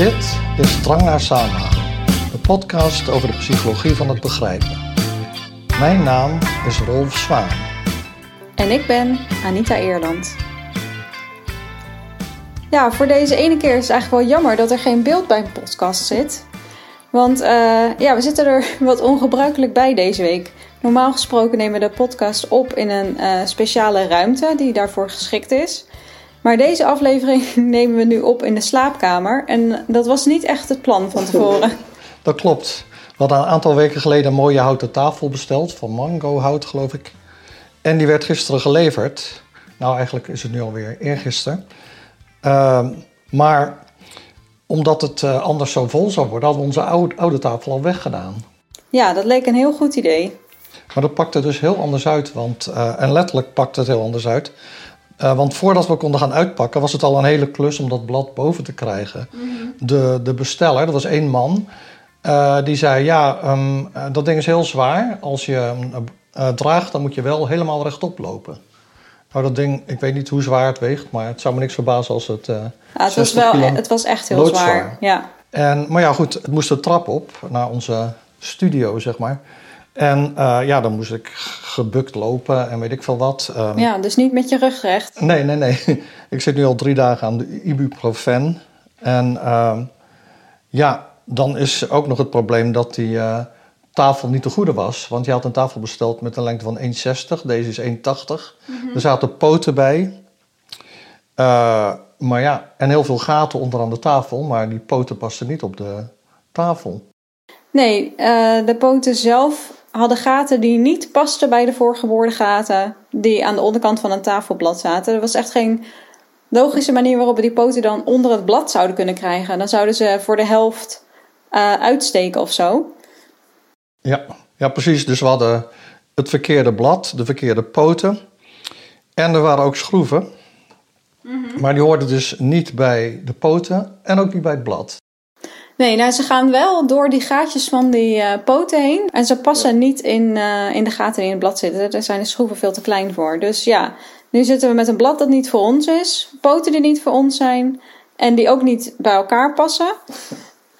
Dit is Drang naar Samenhang, de podcast over de psychologie van het begrijpen. Mijn naam is Rolf Zwaan. En ik ben Anita Eerland. Ja, voor deze ene keer is het eigenlijk wel jammer dat er geen beeld bij een podcast zit. Want uh, ja, we zitten er wat ongebruikelijk bij deze week. Normaal gesproken nemen we de podcast op in een uh, speciale ruimte die daarvoor geschikt is. Maar deze aflevering nemen we nu op in de slaapkamer. En dat was niet echt het plan van tevoren. Dat klopt. We hadden een aantal weken geleden een mooie houten tafel besteld. Van mango hout, geloof ik. En die werd gisteren geleverd. Nou, eigenlijk is het nu alweer eergisteren. Uh, maar omdat het uh, anders zo vol zou worden, hadden we onze oude, oude tafel al weggedaan. Ja, dat leek een heel goed idee. Maar dat pakte dus heel anders uit. Want, uh, en letterlijk pakte het heel anders uit. Uh, want voordat we konden gaan uitpakken, was het al een hele klus om dat blad boven te krijgen. Mm -hmm. de, de besteller, dat was één man, uh, die zei: Ja, um, dat ding is heel zwaar. Als je uh, draagt, dan moet je wel helemaal rechtop lopen. Nou, dat ding, ik weet niet hoe zwaar het weegt, maar het zou me niks verbazen als het. ja, het, was wel, het was echt heel zwaar. zwaar. Ja. En, maar ja, goed, het moest de trap op naar onze studio, zeg maar. En uh, ja, dan moest ik gebukt lopen en weet ik veel wat. Um, ja, dus niet met je rug recht? Nee, nee, nee. ik zit nu al drie dagen aan de ibuprofen. En uh, ja, dan is ook nog het probleem dat die uh, tafel niet de goede was. Want je had een tafel besteld met een lengte van 1,60. Deze is 1,80. Mm -hmm. Er zaten poten bij. Uh, maar ja, en heel veel gaten onderaan de tafel. Maar die poten pasten niet op de tafel. Nee, uh, de poten zelf hadden gaten die niet pasten bij de voorgeboorde gaten die aan de onderkant van een tafelblad zaten. Er was echt geen logische manier waarop we die poten dan onder het blad zouden kunnen krijgen. Dan zouden ze voor de helft uh, uitsteken of zo. Ja, ja, precies. Dus we hadden het verkeerde blad, de verkeerde poten. En er waren ook schroeven. Mm -hmm. Maar die hoorden dus niet bij de poten en ook niet bij het blad. Nee, nou, ze gaan wel door die gaatjes van die uh, poten heen. En ze passen ja. niet in, uh, in de gaten die in het blad zitten. Daar zijn de schroeven veel te klein voor. Dus ja, nu zitten we met een blad dat niet voor ons is. Poten die niet voor ons zijn. En die ook niet bij elkaar passen.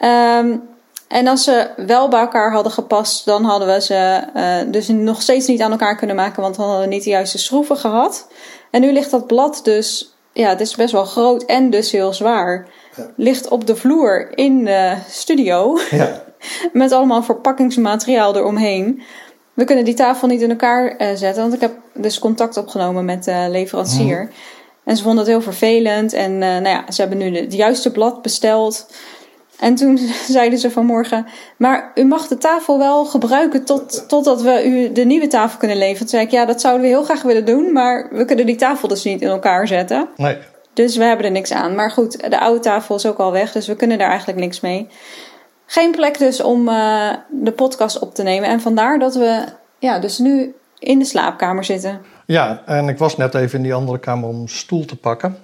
Um, en als ze wel bij elkaar hadden gepast, dan hadden we ze uh, dus nog steeds niet aan elkaar kunnen maken. Want dan hadden we niet de juiste schroeven gehad. En nu ligt dat blad dus, ja, het is best wel groot en dus heel zwaar ligt op de vloer in de studio. Ja. met allemaal verpakkingsmateriaal eromheen. We kunnen die tafel niet in elkaar uh, zetten, want ik heb dus contact opgenomen met de leverancier. Mm. En ze vonden het heel vervelend. En uh, nou ja, ze hebben nu het juiste blad besteld. En toen zeiden ze vanmorgen, maar u mag de tafel wel gebruiken tot, totdat we u de nieuwe tafel kunnen leveren. Toen zei ik, ja, dat zouden we heel graag willen doen, maar we kunnen die tafel dus niet in elkaar zetten. Nee. Dus we hebben er niks aan. Maar goed, de oude tafel is ook al weg, dus we kunnen daar eigenlijk niks mee. Geen plek dus om uh, de podcast op te nemen. En vandaar dat we ja, dus nu in de slaapkamer zitten. Ja, en ik was net even in die andere kamer om een stoel te pakken.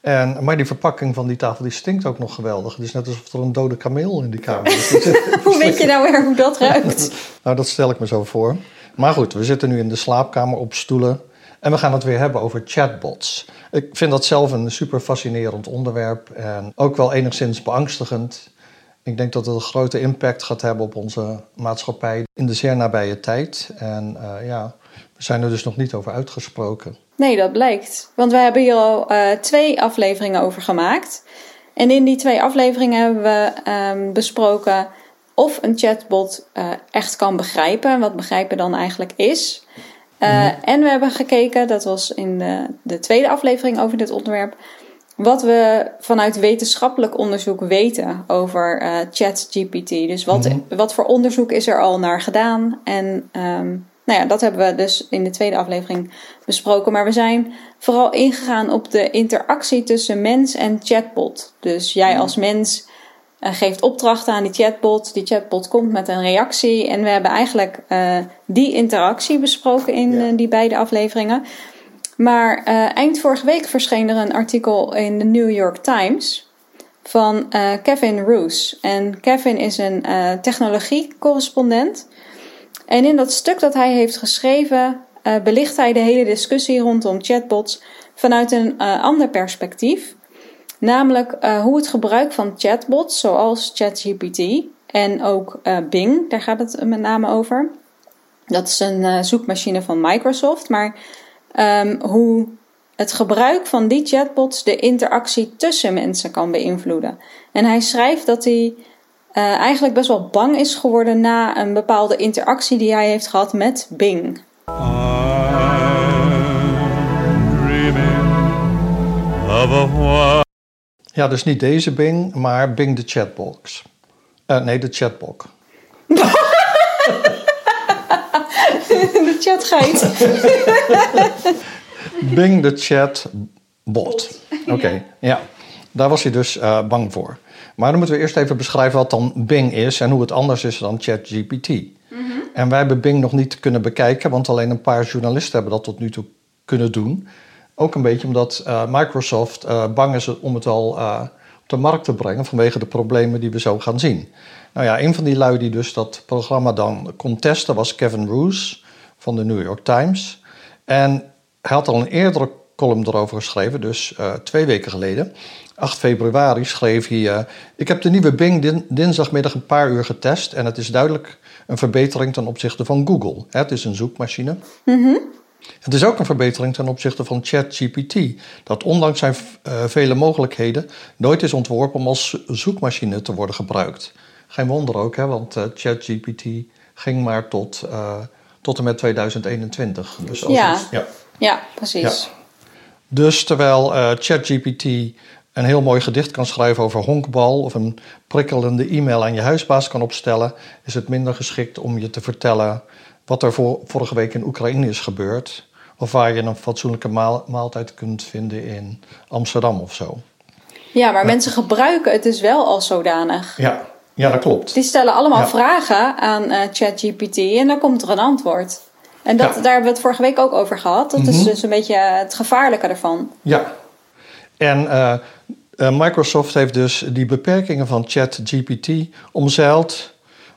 En, maar die verpakking van die tafel die stinkt ook nog geweldig. Het is net alsof er een dode kameel in die kamer is. hoe weet je nou weer hoe dat ruikt? nou, dat stel ik me zo voor. Maar goed, we zitten nu in de slaapkamer op stoelen. En we gaan het weer hebben over chatbots. Ik vind dat zelf een super fascinerend onderwerp en ook wel enigszins beangstigend. Ik denk dat het een grote impact gaat hebben op onze maatschappij in de zeer nabije tijd. En uh, ja, we zijn er dus nog niet over uitgesproken. Nee, dat blijkt. Want we hebben hier al uh, twee afleveringen over gemaakt. En in die twee afleveringen hebben we um, besproken of een chatbot uh, echt kan begrijpen. Wat begrijpen dan eigenlijk is. Uh, mm-hmm. En we hebben gekeken, dat was in de, de, tweede aflevering over dit onderwerp, wat we vanuit wetenschappelijk onderzoek weten over uh, ChatGPT. Dus wat, mm-hmm. wat voor onderzoek is er al naar gedaan? En um, nou ja, dat hebben we dus in de tweede aflevering besproken. Maar we zijn vooral ingegaan op de interactie tussen mens en chatbot. Dus jij mm-hmm. als mens geeft opdrachten aan die chatbot. Die chatbot komt met een reactie. En we hebben eigenlijk uh, die interactie besproken in ja. uh, die beide afleveringen. Maar eind vorige week verscheen er een artikel in de New York Times van Kevin Roos. En Kevin is een technologie-correspondent. En in dat stuk dat hij heeft geschreven, belicht hij de hele discussie rondom chatbots vanuit een ander perspectief. Namelijk eh, hoe het gebruik van chatbots zoals ChatGPT en ook eh, Bing, daar gaat het met name over. Dat is een eh, zoekmachine van Microsoft, maar ehm, hoe het gebruik van die chatbots de interactie tussen mensen kan beïnvloeden. En hij schrijft dat hij eigenlijk best wel bang is geworden na een bepaalde interactie die hij heeft gehad met Bing. Ja, dus niet deze Bing, maar Bing de chatbox. Uh, nee, de chatbot. de chatgeit. Bing de chatbot. Oké, ja. Daar was hij dus uh, bang voor. Maar dan moeten we eerst even beschrijven wat dan Bing is en hoe het anders is dan ChatGPT. Mm -hmm. En wij hebben Bing nog niet kunnen bekijken, want alleen een paar journalisten hebben dat tot nu toe kunnen doen. Ook een beetje omdat uh, Microsoft uh, bang is om het al uh, op de markt te brengen vanwege de problemen die we zo gaan zien. Nou ja, een van die lui die dus dat programma dan kon testen was Kevin Roos van de New York Times. En hij had al een eerdere column erover geschreven, dus twee weken geleden. 8 februari schreef hij: Ik heb de nieuwe Bing din dinsdagmiddag een paar uur getest en het is duidelijk een verbetering ten opzichte van Google. Het is een zoekmachine. Mm het is ook een verbetering ten opzichte van ChatGPT, dat ondanks zijn uh, vele mogelijkheden nooit is ontworpen om als zoekmachine te worden gebruikt. Geen wonder ook, hè, want uh, ChatGPT ging maar tot, uh, tot en met 2021. Dus ja. Het, ja. ja, precies. Ja. Dus terwijl ChatGPT een heel mooi gedicht kan schrijven over honkbal of een prikkelende e-mail aan je huisbaas kan opstellen, is het minder geschikt om je te vertellen wat er voor, vorige week in Oekraïne is gebeurd. Of waar je een fatsoenlijke maal, maaltijd kunt vinden in Amsterdam of zo. Ja, maar mensen gebruiken het dus wel als zodanig. Ja, ja dat klopt. Die stellen allemaal vragen aan uh, ChatGPT en dan komt er een antwoord. En dat, daar hebben we het vorige week ook over gehad. Dat is mhm. dus een beetje het gevaarlijke ervan. Ja. En uh, Microsoft heeft dus die beperkingen van ChatGPT omzeild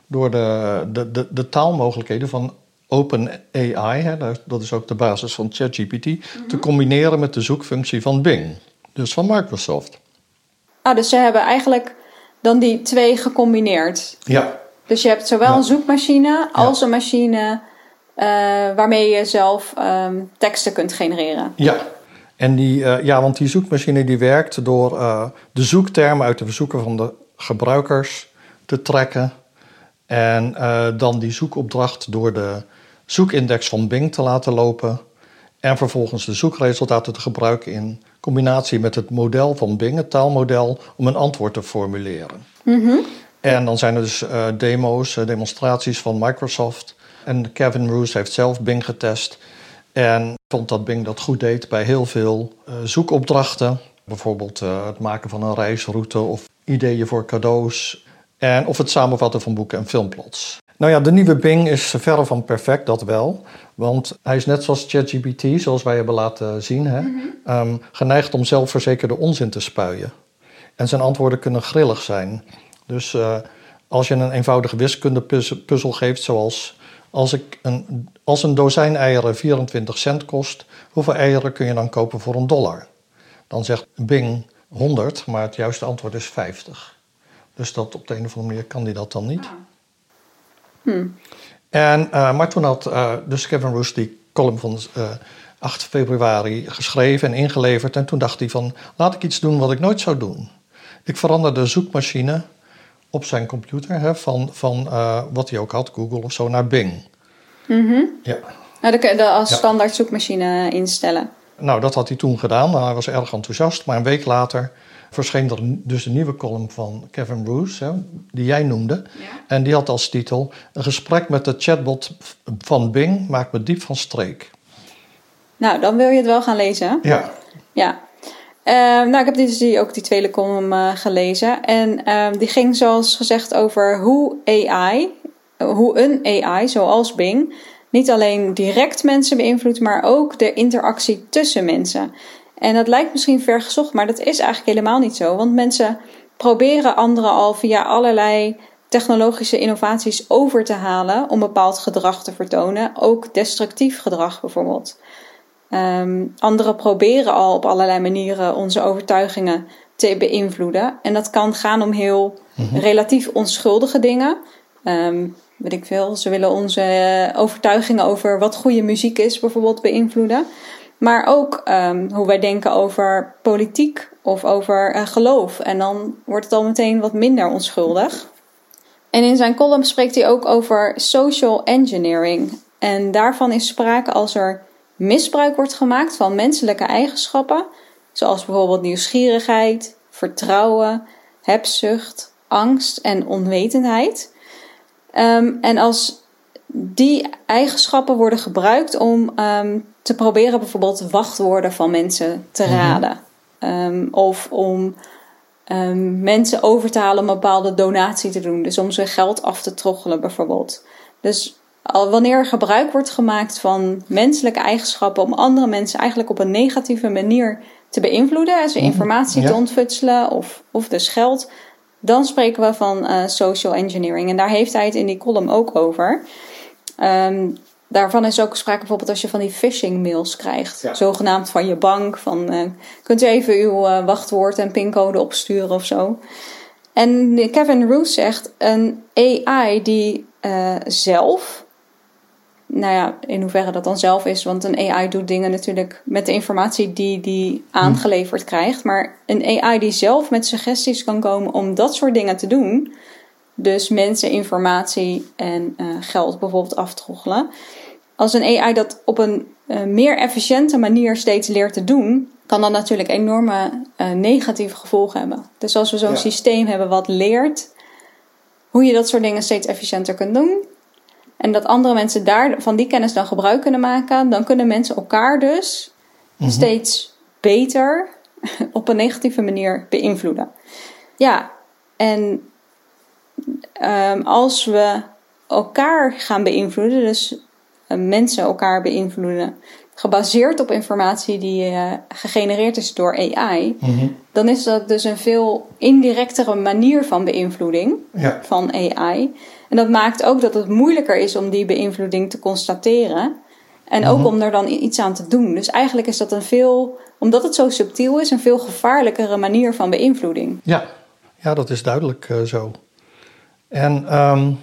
door de, de, de, de taalmogelijkheden van OpenAI, hè, dat is ook de basis van ChatGPT, te mhm. combineren met de zoekfunctie van Bing, dus van Microsoft. Ah, dus ze hebben eigenlijk dan die twee gecombineerd. Ja. Dus je hebt zowel een zoekmachine als een machine uh, waarmee je zelf um, teksten kunt genereren. Ja. En die, uh, ja, want die zoekmachine die werkt door uh, de zoektermen uit de verzoeken van de gebruikers te trekken en uh, dan die zoekopdracht door de zoekindex van Bing te laten lopen. En vervolgens de zoekresultaten te gebruiken in combinatie met het model van Bing, het taalmodel, om een antwoord te formuleren. Mm -hmm. En dan zijn er dus uh, demo's, uh, demonstraties van Microsoft. En Kevin Roos heeft zelf Bing getest. En vond dat Bing dat goed deed bij heel veel zoekopdrachten. Bijvoorbeeld het maken van een reisroute of ideeën voor cadeaus en of het samenvatten van boeken en filmplots. Nou ja, de nieuwe Bing is verre van perfect, dat wel. Want hij is net zoals ChatGPT, zoals wij hebben laten zien, hè, um, geneigd om zelfverzekerde onzin te spuien. En zijn antwoorden kunnen grillig zijn. Dus uh, als je een eenvoudige wiskundepuzzel geeft, zoals als, ik een, als een dozijn eieren 24 cent kost, hoeveel eieren kun je dan kopen voor een dollar? Dan zegt Bing 100, maar het juiste antwoord is 50. Dus dat op de een of andere manier kan hij dat dan niet. Hm. En, uh, maar toen had uh, dus Kevin Roos die column van uh, eh, 8 februari geschreven en ingeleverd. En toen dacht hij van, laat ik iets doen wat ik nooit zou doen. Ik veranderde de zoekmachine op zijn computer hè, van, van wat hij ook had, Google of zo, naar Bing. Mm Ja. Nou, de, de, als standaard zoekmachine instellen. Nou, dat had hij toen gedaan. Hij was erg enthousiast. Maar een week later verscheen er dus een nieuwe column van Kevin Bruce, hè, die jij noemde. Ja. En die had als titel: Een gesprek met de chatbot van Bing maakt me diep van streek. Nou, dan wil je het wel gaan lezen. Ja. Ja. Uh, nou, ik heb dus die, ook die tweede column uh, gelezen. En uh, die ging zoals gezegd over hoe AI, hoe een AI zoals Bing, niet alleen direct mensen beïnvloedt, maar ook de interactie tussen mensen. En dat lijkt misschien ver gezocht, maar dat is eigenlijk helemaal niet zo. Want mensen proberen anderen al via allerlei technologische innovaties over te halen om bepaald gedrag te vertonen. Ook destructief gedrag bijvoorbeeld. Um, anderen proberen al op allerlei manieren onze overtuigingen te beïnvloeden. En dat kan gaan om heel relatief onschuldige dingen. Ehm, weet ik veel, ze willen onze eh, overtuigingen over wat goede muziek is bijvoorbeeld beïnvloeden. Maar ook ehm, hoe wij denken over politiek of over uh, geloof. En dan wordt het al meteen wat minder onschuldig. En in zijn column spreekt hij ook over social engineering. En daarvan is sprake als er misbruik wordt gemaakt van menselijke eigenschappen, zoals bijvoorbeeld nieuwsgierigheid, vertrouwen, hebzucht, angst en onwetendheid. Ehm, en als die eigenschappen worden gebruikt om ehm, te proberen bijvoorbeeld wachtwoorden van mensen te mhm. raden. Ehm, of om mensen over te halen om een bepaalde donatie te doen. Dus om ze geld af te troggelen bijvoorbeeld. Dus wanneer er gebruik wordt gemaakt van menselijke eigenschappen om andere mensen eigenlijk op een negatieve manier te beïnvloeden, ze mhm. informatie te ontfutselen of, of dus geld, dan spreken we van uh, social engineering. En daar heeft hij het in die column ook over. Um, daarvan is ook sprake bijvoorbeeld als je van die phishing mails krijgt, zogenaamd van je bank, van uh, kunt u even uw uh, wachtwoord en pincode opsturen of zo. En Kevin Roos zegt een AI die zelf nou ja, in hoeverre dat dan zelf is. Want een AI doet dingen natuurlijk met de informatie die die aangeleverd krijgt. Maar een AI die zelf met suggesties kan komen om dat soort dingen te doen. Dus mensen informatie en uh, geld bijvoorbeeld aftroggelen. Als een AI dat op een uh, meer efficiënte manier steeds leert te doen, kan dat natuurlijk enorme uh, negatieve gevolgen hebben. Dus als we zo'n systeem hebben wat leert hoe je dat soort dingen steeds efficiënter kunt doen, en dat andere mensen daar van die kennis dan gebruik kunnen maken, dan kunnen mensen elkaar dus mhm. steeds beter op een negatieve manier beïnvloeden. Ja, en um, als we elkaar gaan beïnvloeden, dus uh, mensen elkaar beïnvloeden, gebaseerd op informatie die uh, gegenereerd is door AI, mhm. dan is dat dus een veel indirectere manier van beïnvloeding ja. van AI. En dat maakt ook dat het moeilijker is om die beïnvloeding te constateren. En ook mhm. om er dan iets aan te doen. Dus eigenlijk is dat een veel, omdat het zo subtiel is, een veel gevaarlijkere manier van beïnvloeding. Ja, ja dat is duidelijk uh, zo. En um,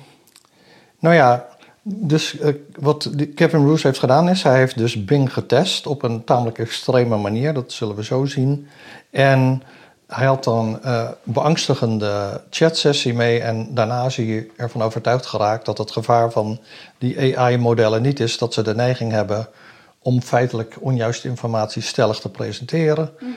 nou ja, dus uh, wat Kevin Roos heeft gedaan is, hij heeft dus Bing getest op een tamelijk extreme manier. Dat zullen we zo zien. En hij had dan een uh, beangstigende chatsessie mee en daarna is hij ervan overtuigd geraakt dat het gevaar van die AI-modellen niet is dat ze de neiging hebben om feitelijk onjuiste informatie stellig te presenteren, mhm.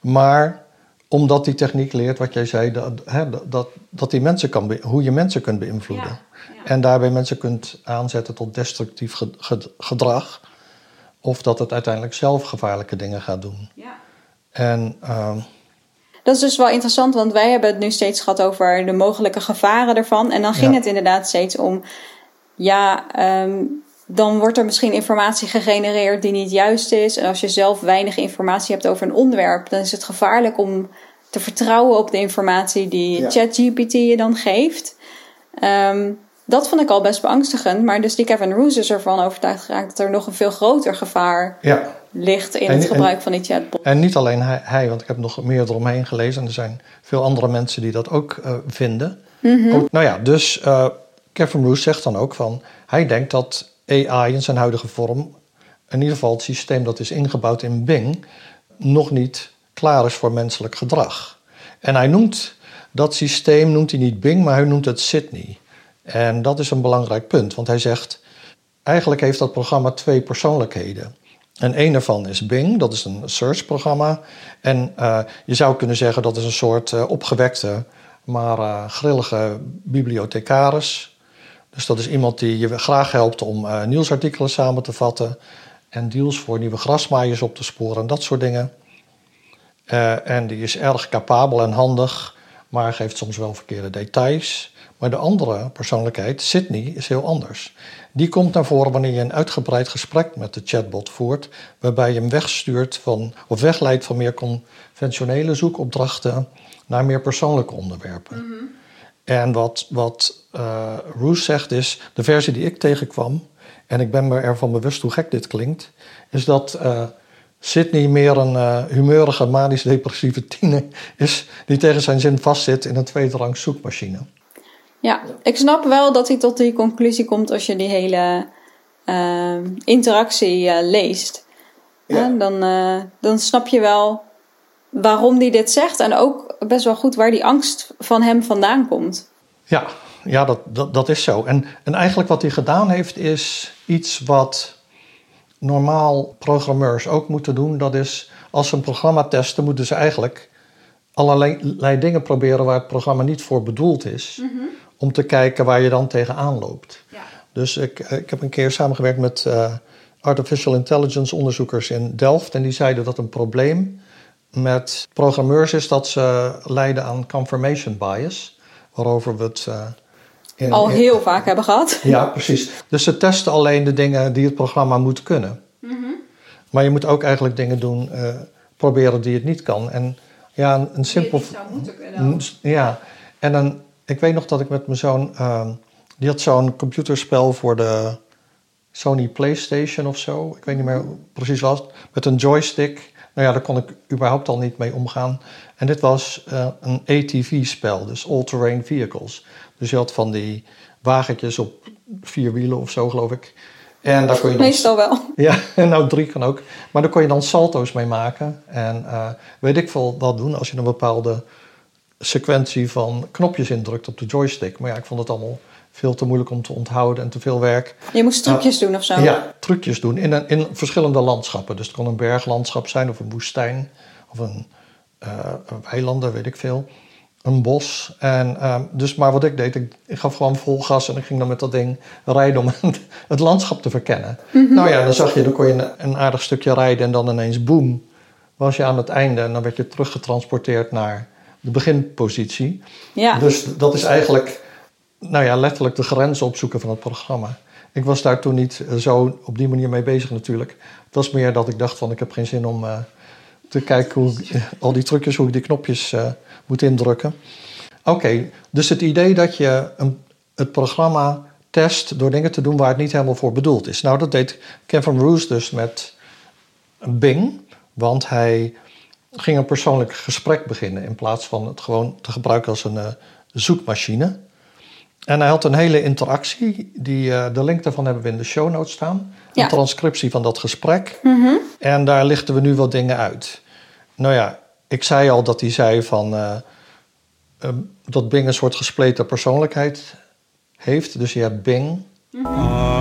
maar omdat die techniek leert wat jij zei, dat, dat, dat die mensen kan hoe je mensen kunt beïnvloeden. En daarbij mensen kunt aanzetten tot destructief gedrag. Of dat het uiteindelijk zelf gevaarlijke dingen gaat doen. Ja. En uh, dat is dus wel interessant, want wij hebben het nu steeds gehad over de mogelijke gevaren ervan. En dan ging het inderdaad steeds om, ja, um, dan wordt er misschien informatie gegenereerd die niet juist is. En als je zelf weinig informatie hebt over een onderwerp, dan is het gevaarlijk om te vertrouwen op de informatie die ChatGPT je dan geeft. Um, dat vond ik al best beangstigend. Maar dus die Kevin Roos is ervan overtuigd geraakt dat er nog een veel groter gevaar ja. ligt in het gebruik van die chatbot. En niet alleen hij, want ik heb nog meer eromheen gelezen. En er zijn veel andere mensen die dat ook uh, vinden. Mhm. ook, nou ja, dus uh, Kevin Roos zegt dan ook van... Hij denkt dat AI in zijn huidige vorm... in ieder geval het systeem dat is ingebouwd in Bing... nog niet klaar is voor menselijk gedrag. En hij noemt dat systeem, noemt hij niet Bing, maar hij noemt het Sydney... En dat is een belangrijk punt, want hij zegt: eigenlijk heeft dat programma twee persoonlijkheden. En een daarvan is Bing, dat is een search-programma. En uh, je zou kunnen zeggen dat is een soort uh, opgewekte, maar uh, grillige bibliothecaris. Dus dat is iemand die je graag helpt om nieuwsartikelen samen te vatten en deals voor nieuwe grasmaaiers op te sporen en dat soort dingen. en die is erg capabel en handig, maar geeft soms wel verkeerde details. Maar de andere persoonlijkheid, Sydney, is heel anders. Die komt naar voren wanneer je een uitgebreid gesprek met de chatbot voert, waarbij je hem wegstuurt van, of wegleidt van meer conventionele zoekopdrachten naar meer persoonlijke onderwerpen. Mhm. En wat, wat uh, Roos zegt is, de versie die ik tegenkwam, en ik ben me ervan bewust hoe gek dit klinkt, is dat uh, Sydney meer een uh, humeurige, manisch-depressieve tiener is... die tegen zijn zin vastzit in een tweederangs zoekmachine. Ja, ik snap wel dat hij tot die conclusie komt als je die hele uh, interactie uh, leest. Ja. Dan, dan snap je wel waarom hij dit zegt en ook best wel goed waar die angst van hem vandaan komt. Ja, ja dat, dat, dat is zo. En, en eigenlijk wat hij gedaan heeft is iets wat normaal programmeurs ook moeten doen. Dat is als ze een programma testen, moeten ze eigenlijk allerlei dingen proberen waar het programma niet voor bedoeld is. Mhm. Om te kijken waar je dan tegenaan loopt. Ja. Dus ik, ik heb een keer samengewerkt met uh, artificial intelligence onderzoekers in Delft. En die zeiden dat een probleem met programmeurs is dat ze lijden aan confirmation bias. Waarover we het. Uh, Al heel vaak hebben gehad. Ja, precies. Dus ze testen alleen de dingen die het programma moet kunnen. Mm -hmm. Maar je moet ook eigenlijk dingen doen, uh, proberen die het niet kan. En ja, een, een simpel. Die zou moeten kunnen. Ja, en een, ik weet nog dat ik met mijn zoon. Uh, die had zo'n computerspel voor de Sony PlayStation of zo. Ik weet niet meer precies wat. Met een joystick. Nou ja, daar kon ik überhaupt al niet mee omgaan. En dit was uh, een ATV-spel, dus all-terrain vehicles. Dus je had van die wagentjes op vier wielen of zo, geloof ik. En daar kon je dan, Meestal wel. Ja, en nou drie kan ook. Maar daar kon je dan salto's mee maken. En uh, weet ik veel wat doen als je een bepaalde sequentie van knopjes indrukt op de joystick. Maar ja, ik vond het allemaal veel te moeilijk om te onthouden en te veel werk. Je moest trucjes doen of zo? Ja, trucjes doen in, een, in verschillende landschappen. Dus het kon een berglandschap zijn of een woestijn of een, uh, een weilanden, weet ik veel. Een bos. En, uh, dus, maar wat ik deed, ik, ik, gaf gewoon vol gas en ik ging dan met dat ding rijden om het, landschap te verkennen. Mhm. Nou ja, dan zag je, dan kon je een, een aardig stukje rijden en dan ineens boem, was je aan het einde en dan werd je teruggetransporteerd naar de beginpositie. Ja. Dus dat is eigenlijk nou ja, letterlijk de grenzen opzoeken van het programma. Ik was daar toen niet eh, zo op die manier mee bezig natuurlijk. Het was meer dat ik dacht van ik heb geen zin om uh, te kijken hoe uh, al die trucjes, hoe ik die knopjes uh, moet indrukken. Oké, dus het idee dat je een, het programma test door dingen te doen waar het niet helemaal voor bedoeld is. Nou, dat deed Kevin Roos dus met Bing, want hij ging een persoonlijk gesprek beginnen in plaats van het gewoon te gebruiken als een zoekmachine. En hij had een hele interactie. Die, uh, de link daarvan hebben we in de show notes staan. Een transcriptie van dat gesprek. Mm En daar lichten we nu wat dingen uit. Nou ja, ik zei al dat hij zei van... Uh, uh, dat Bing een soort gespleten persoonlijkheid heeft. Dus je hebt Bing. Mm -hmm.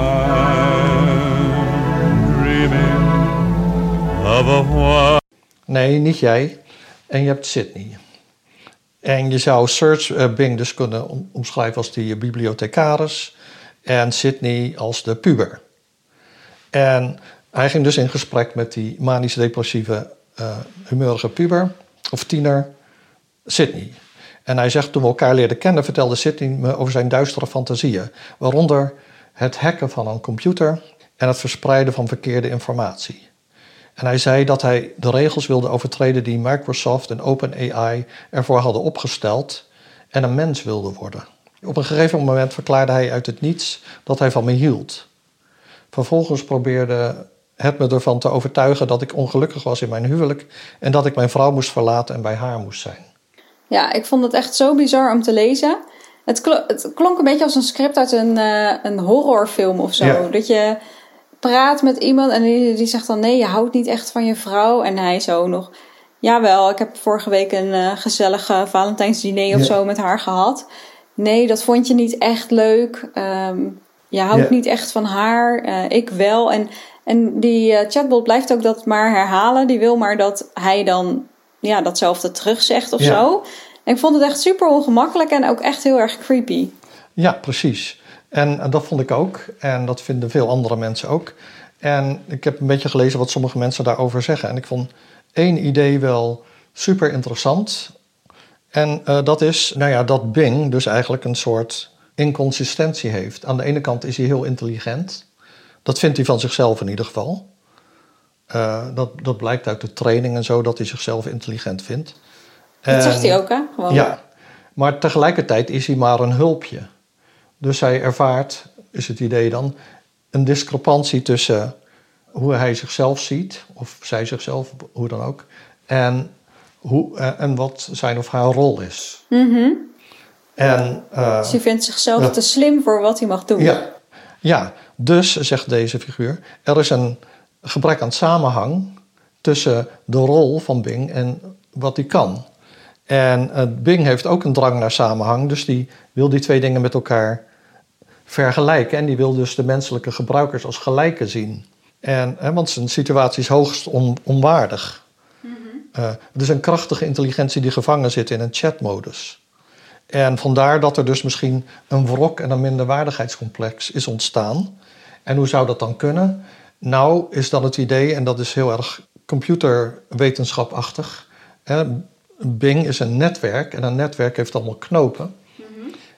Nee, niet jij. En je hebt Sydney. En je zou Search uh, Bing dus kunnen omschrijven als die bibliothecaris en Sydney als de puber. En hij ging dus in gesprek met die manisch-depressieve, uh, humeurige puber of tiener, Sydney. En hij zegt, toen we elkaar leerden kennen, vertelde Sydney me over zijn duistere fantasieën, waaronder het hacken van een computer en het verspreiden van verkeerde informatie. En hij zei dat hij de regels wilde overtreden die Microsoft en OpenAI ervoor hadden opgesteld en een mens wilde worden. Op een gegeven moment verklaarde hij uit het niets dat hij van me hield. Vervolgens probeerde het me ervan te overtuigen dat ik ongelukkig was in mijn huwelijk en dat ik mijn vrouw moest verlaten en bij haar moest zijn. Ja, ik vond het echt zo bizar om te lezen. Het, klonk een beetje als een script uit een, uh, een horrorfilm of zo. Dat je praat met iemand en die, die zegt dan nee, je houdt niet echt van je vrouw. En hij zo nog, jawel, ik heb vorige week een uh, gezellige Valentijnsdiner of zo met haar gehad. Nee, dat vond je niet echt leuk. Um, je houdt niet echt van haar, uh, ik wel. En, en die uh, chatbot blijft ook dat maar herhalen. Die wil maar dat hij dan ja, datzelfde terugzegt of zo. En ik vond het echt super ongemakkelijk en ook echt heel erg creepy. Ja, precies. En dat vond ik ook. En dat vinden veel andere mensen ook. En ik heb een beetje gelezen wat sommige mensen daarover zeggen. En ik vond één idee wel super interessant. En uh, dat is nou ja, dat Bing dus eigenlijk een soort inconsistentie heeft. Aan de ene kant is hij heel intelligent. Dat vindt hij van zichzelf in ieder geval. Uh, dat, dat blijkt uit de training en zo, dat hij zichzelf intelligent vindt. Dat zegt hij ook, hè? Gewoon. Ja, maar tegelijkertijd is hij maar een hulpje. Dus hij ervaart, is het idee dan, een discrepantie tussen hoe hij zichzelf ziet, of zij zichzelf, hoe dan ook. En, hoe, eh, en wat zijn of haar rol is. En, eh, Dus hij vindt zichzelf te slim voor wat hij mag doen. ja, ja, dus zegt deze figuur, er is een gebrek aan samenhang tussen de rol van Bing en wat hij kan. En eh, Bing heeft ook een drang naar samenhang, dus die wil die twee dingen met elkaar vergelijken. En die wil dus de menselijke gebruikers als gelijke zien. En, hè, want zijn situatie is hoogst on, onwaardig. Eh, het is een krachtige intelligentie die gevangen zit in een chatmodus. En vandaar dat er dus misschien een wrok en een minderwaardigheidscomplex is ontstaan. En hoe zou dat dan kunnen? Nou is dan het idee, en dat is heel erg computerwetenschapachtig. Hè, Bing is een netwerk en een netwerk heeft allemaal knopen.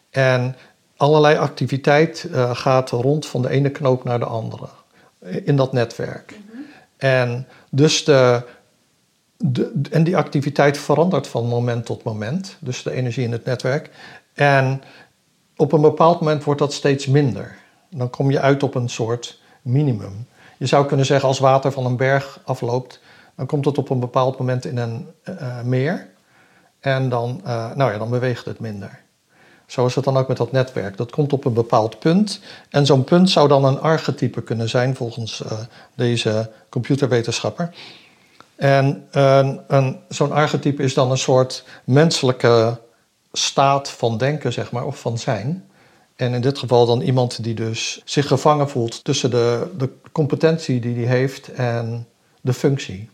En allerlei activiteit eh, gaat rond van de ene knoop naar de andere in dat netwerk. En dus de, de, en die activiteit verandert van moment tot moment, dus de energie in het netwerk. En op een bepaald moment wordt dat steeds minder. Dan kom je uit op een soort minimum. Je zou kunnen zeggen, als water van een berg afloopt, dan komt het op een bepaald moment in een eh, meer. En dan, eh, nou ja, dan beweegt het minder. Zo is het dan ook met dat netwerk. Dat komt op een bepaald punt. En zo'n punt zou dan een archetype kunnen zijn, volgens eh, deze computerwetenschapper. En een, zo'n archetype is dan een soort menselijke staat van denken, zeg maar, of van zijn. En in dit geval dan iemand die dus zich gevangen voelt tussen de, de competentie die hij heeft en de functie.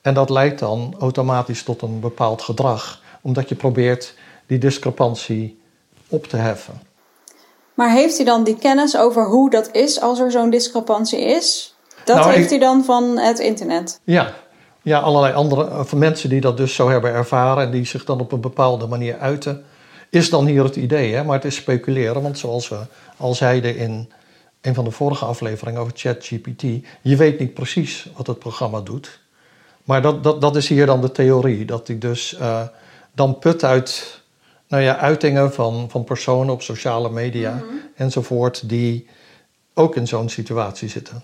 En dat leidt dan automatisch tot een bepaald gedrag, omdat je probeert die discrepantie op te heffen. Maar heeft hij dan die kennis over hoe dat is als er zo'n discrepantie is? Dat Nou, heeft ik- hij dan van het internet. Ja, ja allerlei andere van mensen die dat dus zo hebben ervaren en die zich dan op een bepaalde manier uiten, is dan hier het idee. Hè? Maar het is speculeren, want zoals we al zeiden in een van de vorige afleveringen over ChatGPT, je weet niet precies wat het programma doet. Maar dat, dat, dat is hier dan de theorie, dat hij dus eh, dan put uit nou ja, uitingen van, van personen op sociale media enzovoort, die ook in zo'n situatie zitten.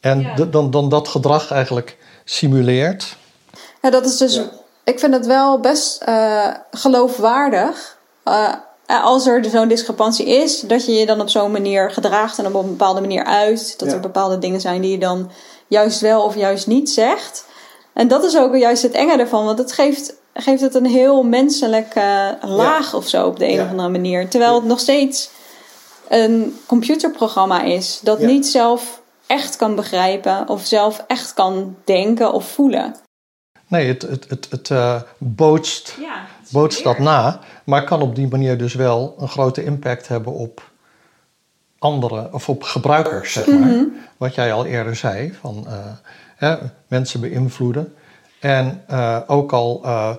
En Ja. dan, dan dat gedrag eigenlijk simuleert. Ja, dat is dus. Ik vind het wel best eh, geloofwaardig. eh, als er zo'n discrepantie is, dat je je dan op zo'n manier gedraagt en op een bepaalde manier uit. Dat Ja. er bepaalde dingen zijn die je dan juist wel of juist niet zegt. En dat is ook juist het enge ervan, want het geeft, geeft het een heel menselijke laag of zo op de een Ja. of andere manier. Terwijl het nog steeds een computerprogramma is dat Ja. niet zelf echt kan begrijpen of zelf echt kan denken of voelen. Nee, het, het, het, het eh, bootst, Ja, bootst dat na, maar kan op die manier dus wel een grote impact hebben op anderen of op gebruikers, zeg maar. Wat jij al eerder zei, van eh, hè, mensen beïnvloeden. En eh, ook al eh,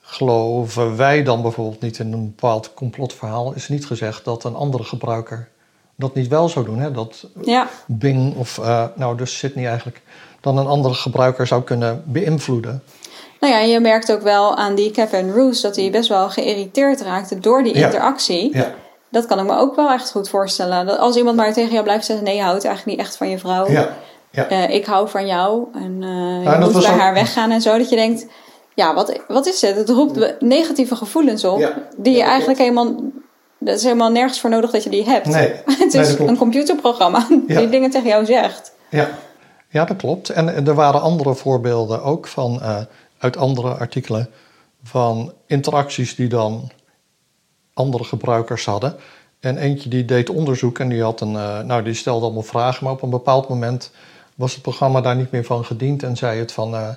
geloven wij dan bijvoorbeeld niet in een bepaald complotverhaal, is niet gezegd dat een andere gebruiker dat niet wel zou doen. Hè? Dat Ja, Bing of eh, nou dus Sydney eigenlijk dan een andere gebruiker zou kunnen beïnvloeden. nou ja, je merkt ook wel aan die Kevin Roos dat hij best wel geïrriteerd raakte door die Ja. interactie. Ja, Dat kan ik me ook wel echt goed voorstellen. Dat als iemand maar tegen jou blijft zeggen: nee, je houdt eigenlijk niet echt van je vrouw. ja, ja. Eh, ik hou van jou en je dat moet bij ook- haar weggaan en zo. Dat je denkt: ja, wat, wat is dit? Het roept negatieve gevoelens op Ja. die je eigenlijk helemaal. Dat is helemaal nergens voor nodig dat je die hebt. Nee. Het is een computerprogramma die dingen tegen jou zegt. Ja, ja dat klopt. En, er waren andere voorbeelden ook van, eh, uit andere artikelen van interacties die dan andere gebruikers hadden. En eentje die deed onderzoek en die, had een, nou, die stelde allemaal vragen, maar op een bepaald moment was het programma daar niet meer van gediend en zei het van... eh,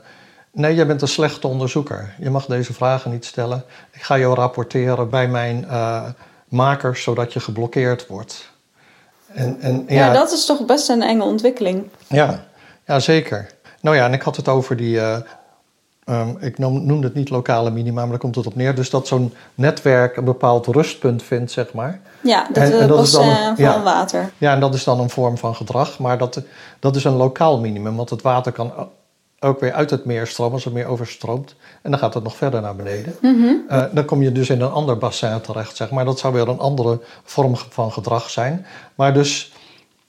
Nee, jij bent een slechte onderzoeker. Je mag deze vragen niet stellen. Ik ga jou rapporteren bij mijn eh, makers, zodat je geblokkeerd wordt. En, en, Ja. dat is toch best een enge ontwikkeling. ja, ja, zeker. Nou ja, en ik had het over die. Eh, ehm, ik noem, het niet lokale minima, maar daar komt het op neer. Dus dat zo'n netwerk een bepaald rustpunt vindt, zeg maar. Ja, dat, En- eh, en dat was is dan- eh, van water. Ja, en dat is dan een vorm van gedrag. Maar dat, dat is een lokaal minimum, want het water kan ook weer uit het meer stromen als het meer overstroomt. En dan gaat het nog verder naar beneden. Eh, dan kom je dus in een ander bassin terecht, zeg maar. Dat zou weer een andere vorm van gedrag zijn. Maar dus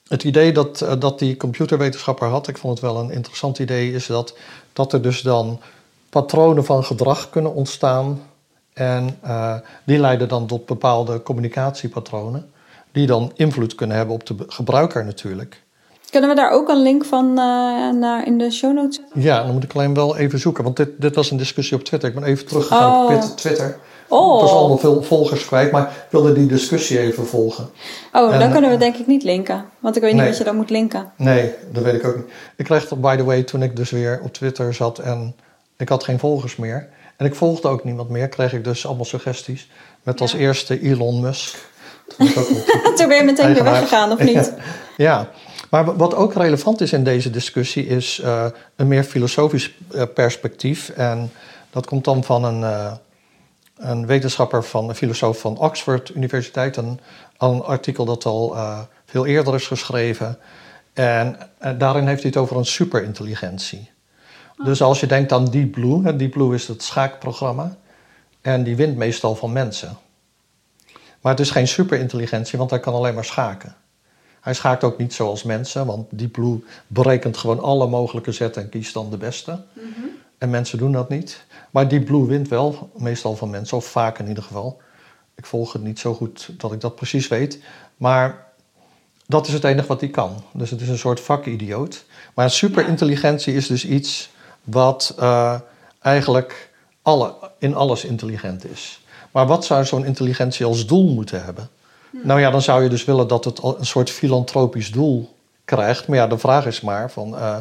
het idee dat, dat die computerwetenschapper had, ik vond het wel een interessant idee, is dat, dat er dus dan patronen van gedrag kunnen ontstaan. En uh, die leiden dan tot bepaalde communicatiepatronen, die dan invloed kunnen hebben op de gebruiker natuurlijk. Kunnen we daar ook een link van uh, naar in de show notes? Ja, dan moet ik alleen wel even zoeken, want dit, dit was een discussie op Twitter. Ik ben even teruggegaan oh. op Twitter. Oh. Ik was allemaal veel volgers kwijt, maar ik wilde die discussie even volgen. Oh, en, dan kunnen we denk ik niet linken. Want ik weet niet wat je dan moet linken. Nee, dat weet ik ook niet. Ik kreeg by the way, toen ik dus weer op Twitter zat en ik had geen volgers meer. En ik volgde ook niemand meer, kreeg ik dus allemaal suggesties. Met als eerste Elon Musk. Toen, toen ben je meteen weer weggegaan, of niet? ja, maar wat ook relevant is in deze discussie is uh, een meer filosofisch uh, perspectief. En dat komt dan van een, uh, een wetenschapper van een filosoof van Oxford Universiteit. Een, een artikel dat al veel eerder is geschreven. En daarin heeft hij het over een superintelligentie. Dus als je denkt aan Deep Blue, Deep Blue is het schaakprogramma. En die wint meestal van mensen. Maar het is geen superintelligentie, want hij kan alleen maar schaken. Hij schaakt ook niet zoals mensen, want Deep Blue berekent gewoon alle mogelijke zetten en kiest dan de beste. Mhm. En mensen doen dat niet. Maar Deep Blue wint wel, meestal van mensen, of vaak in ieder geval. Ik volg het niet zo goed dat ik dat precies weet. Maar dat is het enige wat hij kan. Dus het is een soort vakidioot. Maar superintelligentie is dus iets wat uh, eigenlijk alle, in alles intelligent is. Maar wat zou zo'n intelligentie als doel moeten hebben? Nou ja, dan zou je dus willen dat het een soort filantropisch doel krijgt. Maar ja, de vraag is maar van uh,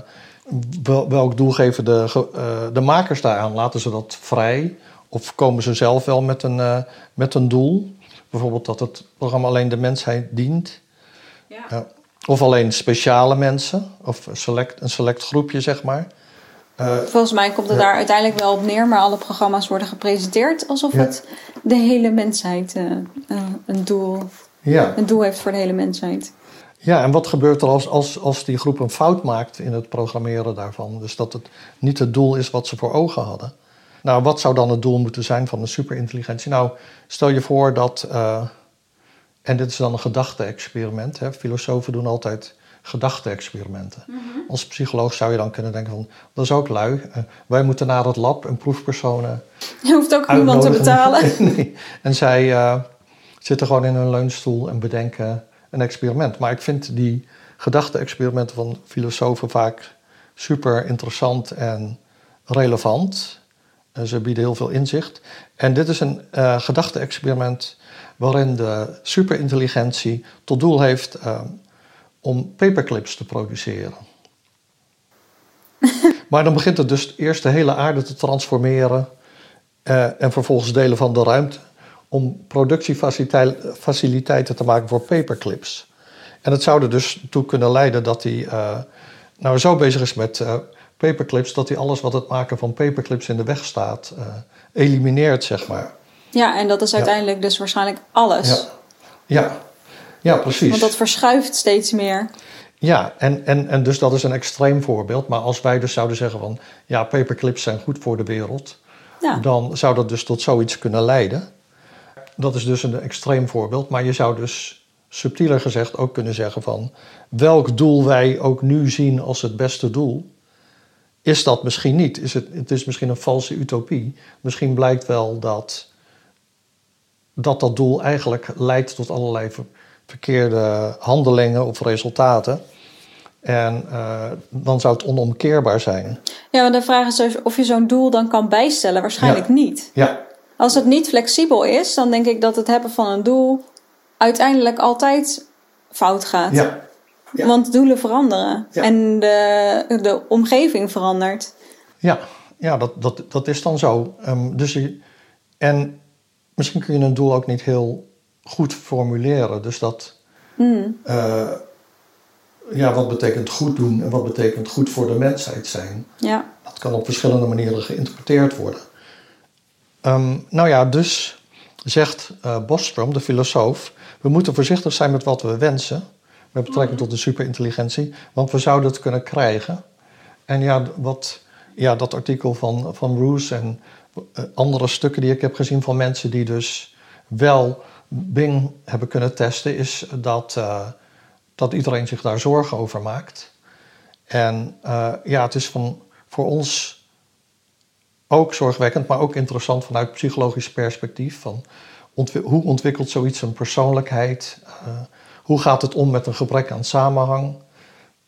welk doel geven de, uh, de makers daaraan? Laten ze dat vrij? Of komen ze zelf wel met een, uh, met een doel? Bijvoorbeeld dat het programma alleen de mensheid dient. Ja. of alleen speciale mensen, of select, een select groepje, zeg maar. Volgens mij komt het daar uiteindelijk wel op neer, maar alle programma's worden gepresenteerd alsof het de hele mensheid een doel ja. een doel heeft voor de hele mensheid. Ja, en wat gebeurt er als, als, als die groep een fout maakt in het programmeren daarvan? Dus dat het niet het doel is wat ze voor ogen hadden. Nou, wat zou dan het doel moeten zijn van de superintelligentie? Nou, stel je voor dat, en dit is dan een gedachte-experiment. Filosofen doen altijd gedachte-experimenten. Mhm. Als psycholoog zou je dan kunnen denken van, dat is ook lui. Uh, wij moeten naar het lab en proefpersonen Je hoeft ook niemand te betalen. nee. En zij... Uh, zitten gewoon in hun leunstoel en bedenken een experiment. Maar ik vind die gedachte-experimenten van filosofen vaak super interessant en relevant. Ze bieden heel veel inzicht. En dit is een gedachte-experiment waarin de superintelligentie tot doel heeft om paperclips te produceren. maar dan begint het dus eerst de hele aarde te transformeren uh, en vervolgens delen van de ruimte om productiefaciliteiten te maken voor paperclips. En dat zou er dus toe kunnen leiden dat hij uh, nou zo bezig is met uh, paperclips dat hij alles wat het maken van paperclips in de weg staat, uh, elimineert, zeg maar. Ja, en dat is uiteindelijk dus waarschijnlijk alles. Ja. ja, ja, precies. Want dat verschuift steeds meer. Ja, en, en, en dus dat is een extreem voorbeeld. Maar als wij dus zouden zeggen van ja, paperclips zijn goed voor de wereld, ja. dan zou dat dus tot zoiets kunnen leiden. Dat is dus een extreem voorbeeld. Maar je zou dus subtieler gezegd ook kunnen zeggen van welk doel wij ook nu zien als het beste doel, is dat misschien niet. Is het, het is misschien een valse utopie. Misschien blijkt wel dat dat, dat doel eigenlijk leidt tot allerlei verkeerde handelingen of resultaten. En uh, dan zou het onomkeerbaar zijn. Ja, maar de vraag is of je zo'n doel dan kan bijstellen. Waarschijnlijk niet. Ja, als het niet flexibel is, dan denk ik dat het hebben van een doel uiteindelijk altijd fout gaat. Ja. Want doelen veranderen en de, de omgeving verandert. Ja, ja dat, dat, dat is dan zo. Um, dus je, en misschien kun je een doel ook niet heel goed formuleren. Dus dat. Mm. Uh, ja, wat betekent goed doen en wat betekent goed voor de mensheid zijn? Ja. Dat kan op verschillende manieren geïnterpreteerd worden. Um, nou ja, dus zegt uh, Bostrom, de filosoof, we moeten voorzichtig zijn met wat we wensen, met betrekking mhm. tot de superintelligentie, want we zouden het kunnen krijgen. En ja, wat, ja dat artikel van, van Roos en uh, andere stukken die ik heb gezien van mensen die dus wel Bing hebben kunnen testen, is dat uh, dat iedereen zich daar zorgen over maakt. En uh, ja, het is van, voor ons ook zorgwekkend, maar ook interessant vanuit psychologisch perspectief. Van hoe ontwikkelt zoiets een persoonlijkheid? Uh, hoe gaat het om met een gebrek aan samenhang?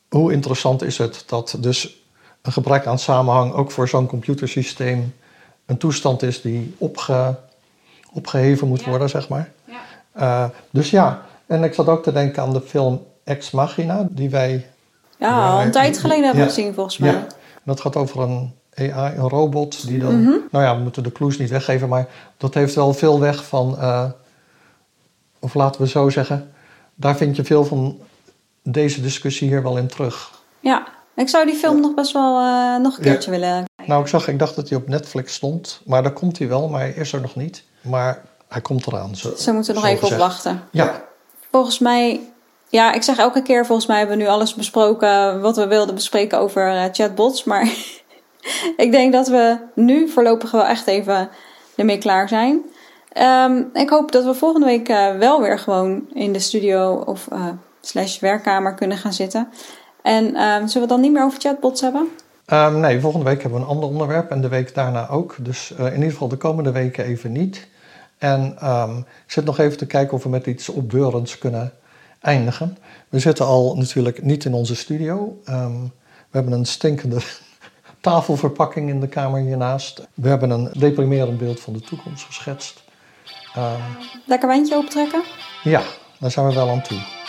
Hoe interessant is het dat dus een gebrek aan samenhang ook voor zo'n computersysteem een toestand is die opge, opgeheven moet worden, zeg maar. Ja. Uh, dus ja, en ik zat ook te denken aan de film Ex Machina, die wij... Ja, al een tijd geleden hebben gezien volgens mij. Ja, dat gaat over een AI, een robot die dan... Mhm. Nou ja, we moeten de clues niet weggeven, maar dat heeft wel veel weg van... Uh, of laten we zo zeggen, daar vind je veel van deze discussie hier wel in terug. Ja, ik zou die film nog best wel uh, nog een keertje willen. Nou, ik zag, ik dacht dat hij op Netflix stond, maar daar komt hij wel, maar hij is er nog niet. Maar hij komt eraan. Zo, Ze moeten nog even op wachten. Ja. Volgens mij, ja, ik zeg elke keer, volgens mij hebben we nu alles besproken wat we wilden bespreken over uh, chatbots. Maar ik denk dat we nu voorlopig wel echt even ermee klaar zijn. Um, ik hoop dat we volgende week uh, wel weer gewoon in de studio of uh, slash werkkamer kunnen gaan zitten. En um, zullen we het dan niet meer over chatbots hebben? Um, nee, volgende week hebben we een ander onderwerp en de week daarna ook. Dus uh, in ieder geval de komende weken even niet. En ik zit nog even te kijken of we met iets opbeurends kunnen eindigen. We zitten al natuurlijk niet in onze studio. we hebben een stinkende tafelverpakking in de kamer hiernaast. We hebben een deprimerend beeld van de toekomst geschetst. Lekker wijntje optrekken? Ja, daar zijn we wel aan toe.